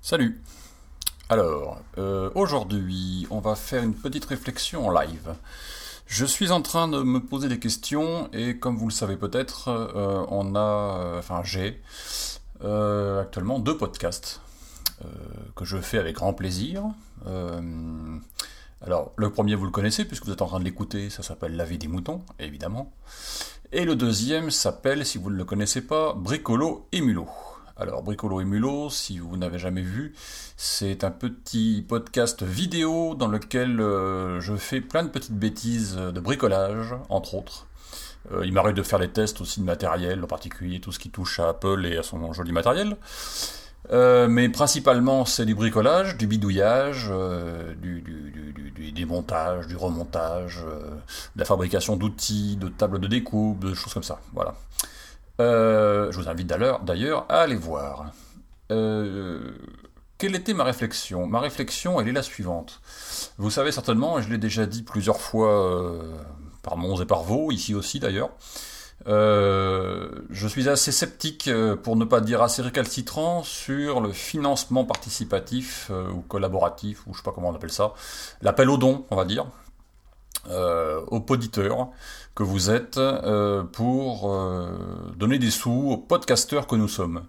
Salut Alors, euh, aujourd'hui, on va faire une petite réflexion en live. Je suis en train de me poser des questions et comme vous le savez peut-être, euh, on a, euh, enfin j'ai actuellement deux podcasts que je fais avec grand plaisir. Alors, le premier, vous le connaissez puisque vous êtes en train de l'écouter, ça s'appelle La vie des moutons, évidemment. Et le deuxième s'appelle, si vous ne le connaissez pas, Bricolo et Mulot. Alors, Bricolo et Mulot, si vous n'avez jamais vu, c'est un petit podcast vidéo dans lequel euh, je fais plein de petites bêtises de bricolage, entre autres. Euh, il m'arrive de faire des tests aussi de matériel, en particulier tout ce qui touche à Apple et à son joli matériel. Euh, mais principalement, c'est du bricolage, du bidouillage, euh, du, du, démontage, du remontage, euh, de la fabrication d'outils, de tables de découpe, de choses comme ça. Voilà. Je vous invite d'ailleurs à aller voir. Quelle était ma réflexion? Ma réflexion, elle est la suivante. Vous savez certainement, et je l'ai déjà dit plusieurs fois par Mons et par Vaux, ici aussi d'ailleurs, euh, je suis assez sceptique, euh, pour ne pas dire assez récalcitrant, sur le financement participatif euh, ou collaboratif, ou je sais pas comment on appelle ça, l'appel aux dons, on va dire, euh, aux poditeurs que vous êtes euh, pour donner des sous aux podcasteurs que nous sommes.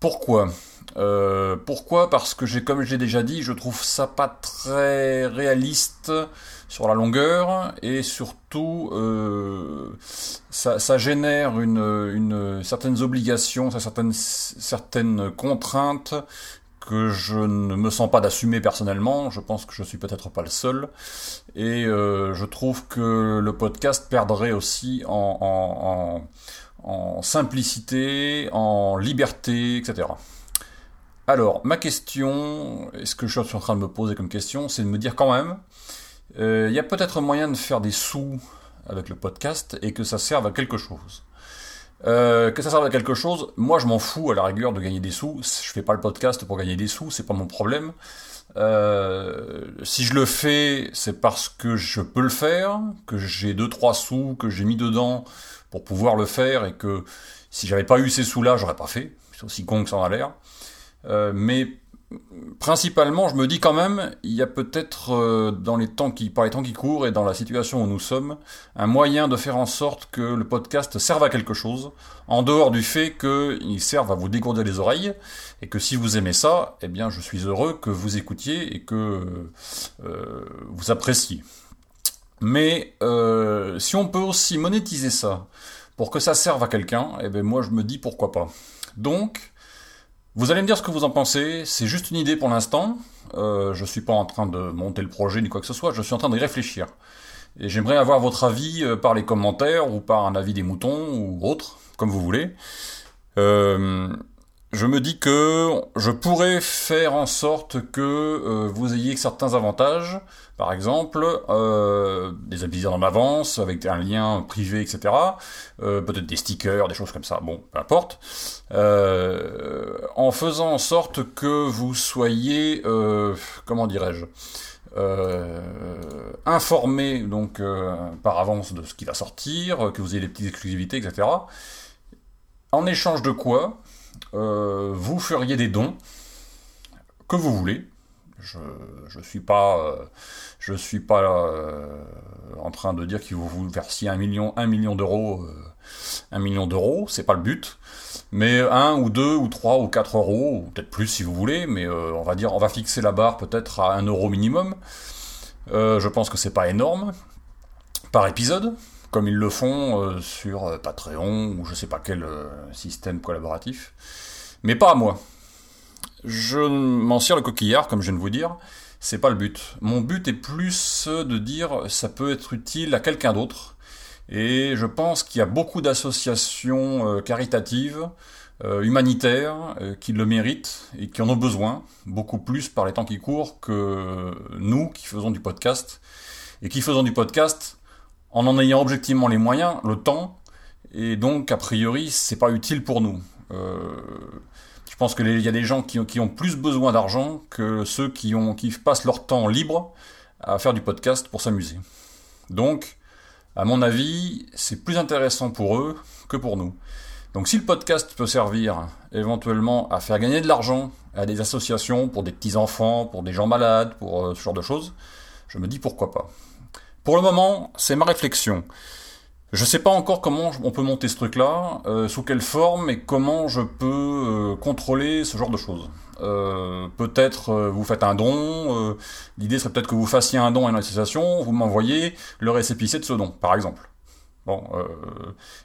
Pourquoi? Euh, Pourquoi? Parce que j'ai, comme j'ai déjà dit, je trouve ça pas très réaliste sur la longueur et surtout euh, ça, génère une, certaines obligations, certaines contraintes que je ne me sens pas d'assumer personnellement. Je pense que je suis peut-être pas le seul et euh, je trouve que le podcast perdrait aussi en, en simplicité, en liberté, etc. Alors, ma question, et ce que je suis en train de me poser comme question, c'est de me dire quand même, euh, il y a peut-être moyen de faire des sous avec le podcast et que ça serve à quelque chose. Euh, que ça serve à quelque chose, moi je m'en fous à la rigueur de gagner des sous. Je fais pas le podcast pour gagner des sous, c'est pas mon problème. Euh, si je le fais, c'est parce que je peux le faire, que j'ai deux trois sous que j'ai mis dedans pour pouvoir le faire et que si j'avais pas eu ces sous-là, j'aurais pas fait. C'est aussi con que ça en a l'air. Euh, mais principalement, je me dis quand même, il y a peut-être euh, dans les temps qui, par les temps qui courent et dans la situation où nous sommes, un moyen de faire en sorte que le podcast serve à quelque chose, en dehors du fait qu'il serve à vous dégourdir les oreilles, et que si vous aimez ça, eh bien, je suis heureux que vous écoutiez et que euh, vous appréciez. Mais euh, si on peut aussi monétiser ça pour que ça serve à quelqu'un, eh bien, moi, je me dis pourquoi pas. Donc, vous allez me dire ce que vous en pensez, c'est juste une idée pour l'instant, euh, je suis pas en train de monter le projet ni quoi que ce soit, je suis en train d'y réfléchir. Et j'aimerais avoir votre avis euh, par les commentaires ou par un avis des moutons ou autre, comme vous voulez. Euh, je me dis que je pourrais faire en sorte que euh, vous ayez certains avantages, par exemple euh, des épisodes en avance avec un lien privé, etc. Euh, Peut-être des stickers, des choses comme ça. Bon, peu importe. Euh, en faisant en sorte que vous soyez, euh, comment dirais-je, euh, informé donc par avance de ce qui va sortir, que vous ayez des petites exclusivités, etc. En échange de quoi, vous feriez des dons que vous voulez. Je je suis pas euh, je suis pas euh, en train de dire qu'il vous versiez un million un million d'euros euh, un million d'euros, c'est pas le but. Mais un ou deux ou trois ou quatre euros, peut-être plus si vous voulez, mais euh, on va dire on va fixer la barre peut-être à un euro minimum. Euh, je pense que c'est pas énorme par épisode, comme ils le font euh, sur euh, Patreon ou je sais pas quel euh, système collaboratif. Mais pas à moi. Je m'en sers le coquillard, comme je viens de vous dire. C'est pas le but. Mon but est plus de dire ça peut être utile à quelqu'un d'autre. Et je pense qu'il y a beaucoup d'associations caritatives, humanitaires, qui le méritent et qui en ont besoin, beaucoup plus par les temps qui courent que nous qui faisons du podcast. Et qui faisons du podcast en en ayant objectivement les moyens, le temps, et donc a priori c'est pas utile pour nous. Euh, je pense qu'il y a des gens qui, ont- plus besoin d'argent que ceux qui, ont, qui passent leur temps libre à faire du podcast pour s'amuser. Donc, À mon avis, c'est plus intéressant pour eux que pour nous. Donc si le podcast peut servir éventuellement à faire gagner de l'argent à des associations pour des petits-enfants, pour des gens malades, pour euh, ce genre de choses, je me dis pourquoi pas. Pour le moment, c'est ma réflexion. Je ne sais pas encore comment on peut monter ce truc-là, euh, sous quelle forme et comment je peux euh, contrôler ce genre de choses. peut-être vous faites un don, l'idée serait peut-être que vous fassiez un don à une association, vous m'envoyez le récépissé de ce don, par exemple. Bon, euh,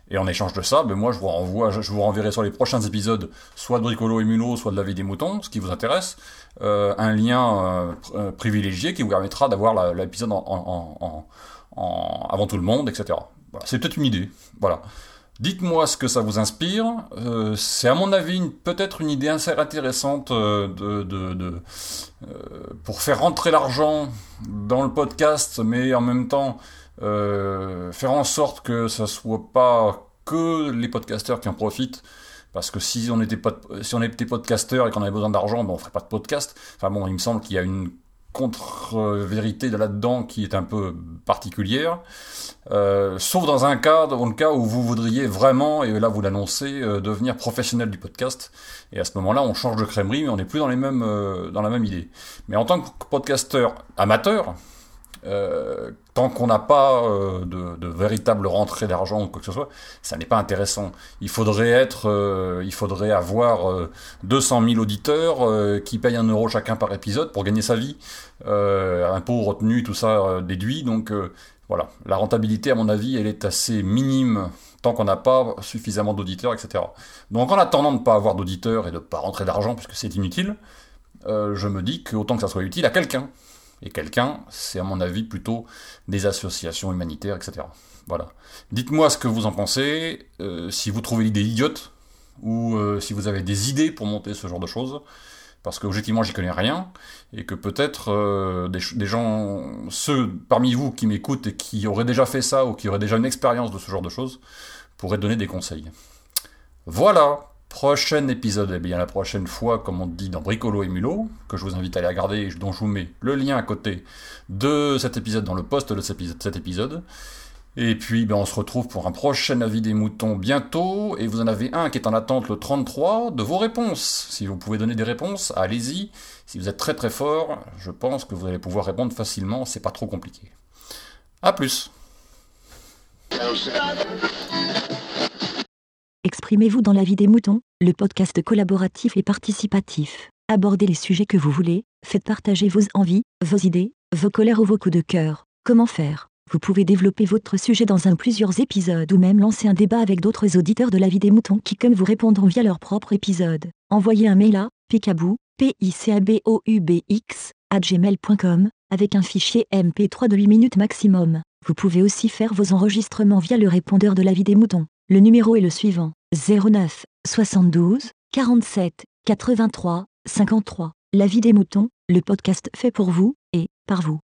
et en échange de ça, ben moi je vous renvoie, je vous renverrai sur les prochains épisodes, soit de Bricolo et Mulot, soit de la vie des moutons, ce qui vous intéresse, euh, un lien euh, privilégié qui vous permettra d'avoir l'épisode en, en, avant tout le monde, etc. Voilà, c'est peut-être une idée. Voilà. Dites-moi ce que ça vous inspire. c'est à mon avis peut-être une idée assez intéressante de, de, de pour faire rentrer l'argent dans le podcast, mais en même temps euh, faire en sorte que ça soit pas que les podcasteurs qui en profitent, parce que si on était pas, si on était podcasteur et qu'on avait besoin d'argent, ben on ferait pas de podcast. Enfin bon, il me semble qu'il y a une contre-vérité là-dedans qui est un peu particulière. Euh, sauf dans un cas, dans le cas où vous voudriez vraiment, et là vous l'annoncez, euh, devenir professionnel du podcast. Et à ce moment-là, on change de crèmerie, mais on n'est plus dans les mêmes, dans la même idée. Mais en tant que podcasteur amateur, euh, tant qu'on n'a pas euh, de, véritable rentrée d'argent ou quoi que ce soit, ça n'est pas intéressant. Il faudrait être, euh, il faudrait avoir 200 000 auditeurs qui payent un euro chacun par épisode pour gagner sa vie, impôts retenus, tout ça déduit. Donc voilà, la rentabilité, à mon avis, elle est assez minime tant qu'on n'a pas suffisamment d'auditeurs, etc. Donc en attendant de ne pas avoir d'auditeurs et de ne pas rentrer d'argent puisque c'est inutile, je me dis qu'autant que ça soit utile à quelqu'un. Et quelqu'un, c'est à mon avis plutôt des associations humanitaires, etc. Voilà. Dites-moi ce que vous en pensez, euh, si vous trouvez l'idée idiote, ou euh, si vous avez des idées pour monter ce genre de choses, parce que objectivement j'y connais rien, et que peut-être euh, des, des, gens, ceux parmi vous qui m'écoutent et qui auraient déjà fait ça, ou qui auraient déjà une expérience de ce genre de choses, pourraient donner des conseils. Voilà Prochain épisode, eh bien la prochaine fois, comme on dit dans Bricolo et Mulot, que je vous invite à aller regarder et dont je vous mets le lien à côté de cet épisode dans le post de cet épisode. Et puis ben, on se retrouve pour un prochain avis des moutons bientôt, et vous en avez un qui est en attente le 33 de vos réponses. Si vous pouvez donner des réponses, allez-y. Si vous êtes très très fort, je pense que vous allez pouvoir répondre facilement, c'est pas trop compliqué. A plus Exprimez-vous dans la vie des moutons, le podcast collaboratif et participatif. Abordez les sujets que vous voulez, faites partager vos envies, vos idées, vos colères ou vos coups de cœur. Comment faire? Vous pouvez développer votre sujet dans un plusieurs épisodes ou même lancer un débat avec d'autres auditeurs de la vie des moutons qui comme vous répondront via leur propre épisode. Envoyez un mail à picabou, p i c a b u b x gmail.com avec un fichier MP3 de 8 minutes maximum. Vous pouvez aussi faire vos enregistrements via le répondeur de la vie des moutons. Le numéro est le suivant 09 72 47 83 53. La vie des moutons, le podcast fait pour vous et par vous.